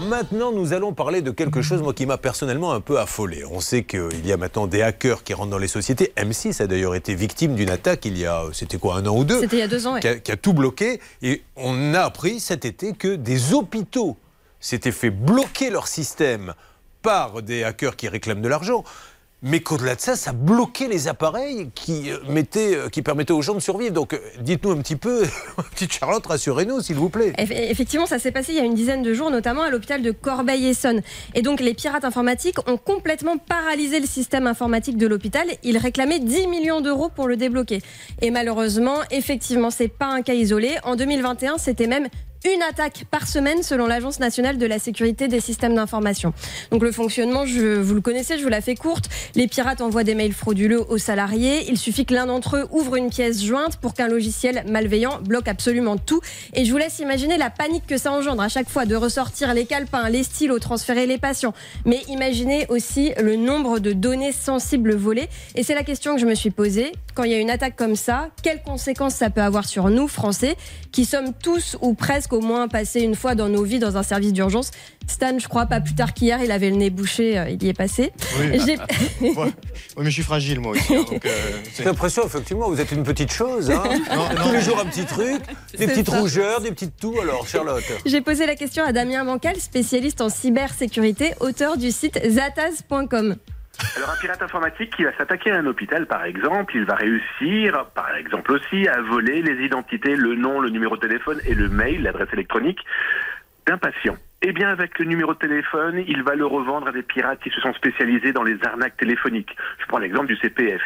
maintenant, nous allons parler de quelque chose moi, qui m'a personnellement un peu affolé. On sait qu'il y a maintenant des hackers qui rentrent dans les sociétés. M6 a d'ailleurs été victime d'une attaque il y a, c'était quoi, un an ou deux C'était il y a deux ans, qui, a, qui a tout bloqué. Et on a appris cet été que des hôpitaux s'étaient fait bloquer leur système par des hackers qui réclament de l'argent mais qu'au-delà de ça, ça bloquait les appareils qui, euh, mettaient, euh, qui permettaient aux gens de survivre. Donc, euh, dites-nous un petit peu, petite Charlotte, rassurez-nous, s'il vous plaît. Effectivement, ça s'est passé il y a une dizaine de jours, notamment à l'hôpital de Corbeil-Essonne. Et donc, les pirates informatiques ont complètement paralysé le système informatique de l'hôpital. Ils réclamaient 10 millions d'euros pour le débloquer. Et malheureusement, effectivement, c'est pas un cas isolé. En 2021, c'était même une attaque par semaine selon l'Agence nationale de la sécurité des systèmes d'information. Donc le fonctionnement, je, vous le connaissez, je vous la fais courte. Les pirates envoient des mails frauduleux aux salariés. Il suffit que l'un d'entre eux ouvre une pièce jointe pour qu'un logiciel malveillant bloque absolument tout. Et je vous laisse imaginer la panique que ça engendre à chaque fois de ressortir les calepins, les stylos, transférer les patients. Mais imaginez aussi le nombre de données sensibles volées. Et c'est la question que je me suis posée. Quand il y a une attaque comme ça, quelles conséquences ça peut avoir sur nous, Français, qui sommes tous ou presque au moins passé une fois dans nos vies dans un service d'urgence. Stan, je crois, pas plus tard qu'hier, il avait le nez bouché, euh, il y est passé. Oui, mais je suis fragile moi aussi. Hein, euh, J'ai l'impression, effectivement, vous êtes une petite chose. Hein. Tous les jours un petit truc, des petites rougeurs, des petites toux. Alors, Charlotte. J'ai posé la question à Damien Bancal, spécialiste en cybersécurité, auteur du site zataz.com. Alors un pirate informatique qui va s'attaquer à un hôpital, par exemple, il va réussir, par exemple aussi, à voler les identités, le nom, le numéro de téléphone et le mail, l'adresse électronique d'un patient. Eh bien, avec le numéro de téléphone, il va le revendre à des pirates qui se sont spécialisés dans les arnaques téléphoniques. Je prends l'exemple du CPF.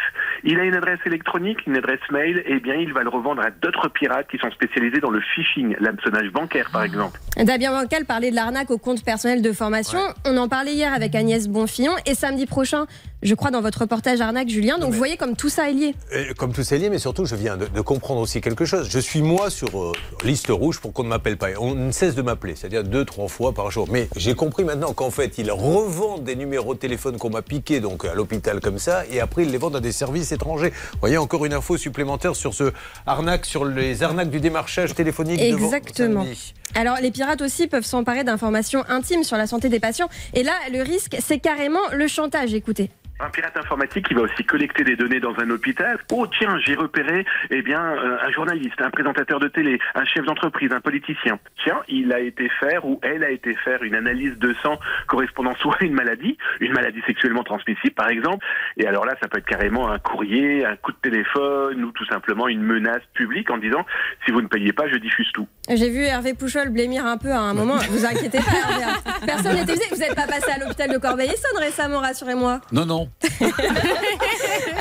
Il a une adresse électronique, une adresse mail, eh bien, il va le revendre à d'autres pirates qui sont spécialisés dans le phishing, l'hameçonnage bancaire, par exemple. Damien Bancal parlait de l'arnaque au compte personnel de formation. On en parlait hier avec Agnès Bonfillon. Et samedi prochain, je crois, dans votre reportage Arnaque, Julien. Donc, vous voyez comme tout ça est lié. comme tout ça est lié, mais surtout, je viens de, comprendre aussi quelque chose. Je suis, moi, sur euh, liste rouge pour qu'on ne m'appelle pas. On ne cesse de m'appeler, c'est-à-dire deux, trois fois par jour. Mais j'ai compris maintenant qu'en fait, ils revendent des numéros de téléphone qu'on m'a piqués donc à l'hôpital comme ça, et après ils les vendent à des services étrangers. Vous voyez encore une info supplémentaire sur ce arnaque, sur les arnaques du démarchage téléphonique. Exactement. Alors les pirates aussi peuvent s'emparer d'informations intimes sur la santé des patients. Et là, le risque, c'est carrément le chantage. Écoutez. Un pirate informatique qui va aussi collecter des données dans un hôpital. Oh tiens, j'ai repéré eh bien euh, un journaliste, un présentateur de télé, un chef d'entreprise, un politicien. Tiens, il a été faire ou elle a été faire une analyse de sang correspondant soit à une maladie, une maladie sexuellement transmissible par exemple. Et alors là, ça peut être carrément un courrier, un coup de téléphone ou tout simplement une menace publique en disant si vous ne payez pas, je diffuse tout. J'ai vu Hervé Pouchol blémir un peu à un moment. vous inquiétez pas, Hervé. Hein. Personne n'était Vous n'êtes pas passé à l'hôpital de Corbeil-Essonne récemment, rassurez-moi. Non, non. Wow.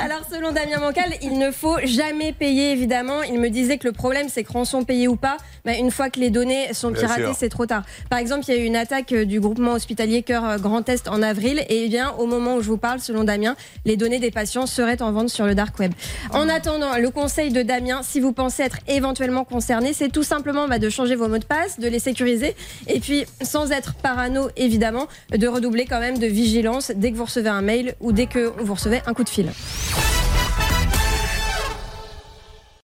Alors, selon Damien Mancal, il ne faut jamais payer, évidemment. Il me disait que le problème, c'est que rançon payé ou pas, mais une fois que les données sont piratées, c'est trop tard. Par exemple, il y a eu une attaque euh, du groupement hospitalier Cœur euh, Grand Est en avril, et eh bien, au moment où je vous parle, selon Damien, les données des patients seraient en vente sur le dark web. En attendant, le conseil de Damien, si vous pensez être éventuellement concerné, c'est tout simplement bah, de changer vos mots de passe, de les sécuriser, et puis, sans être parano, évidemment, de redoubler quand même de vigilance dès que vous recevez un mail ou dès que vous recevez un coup de fil.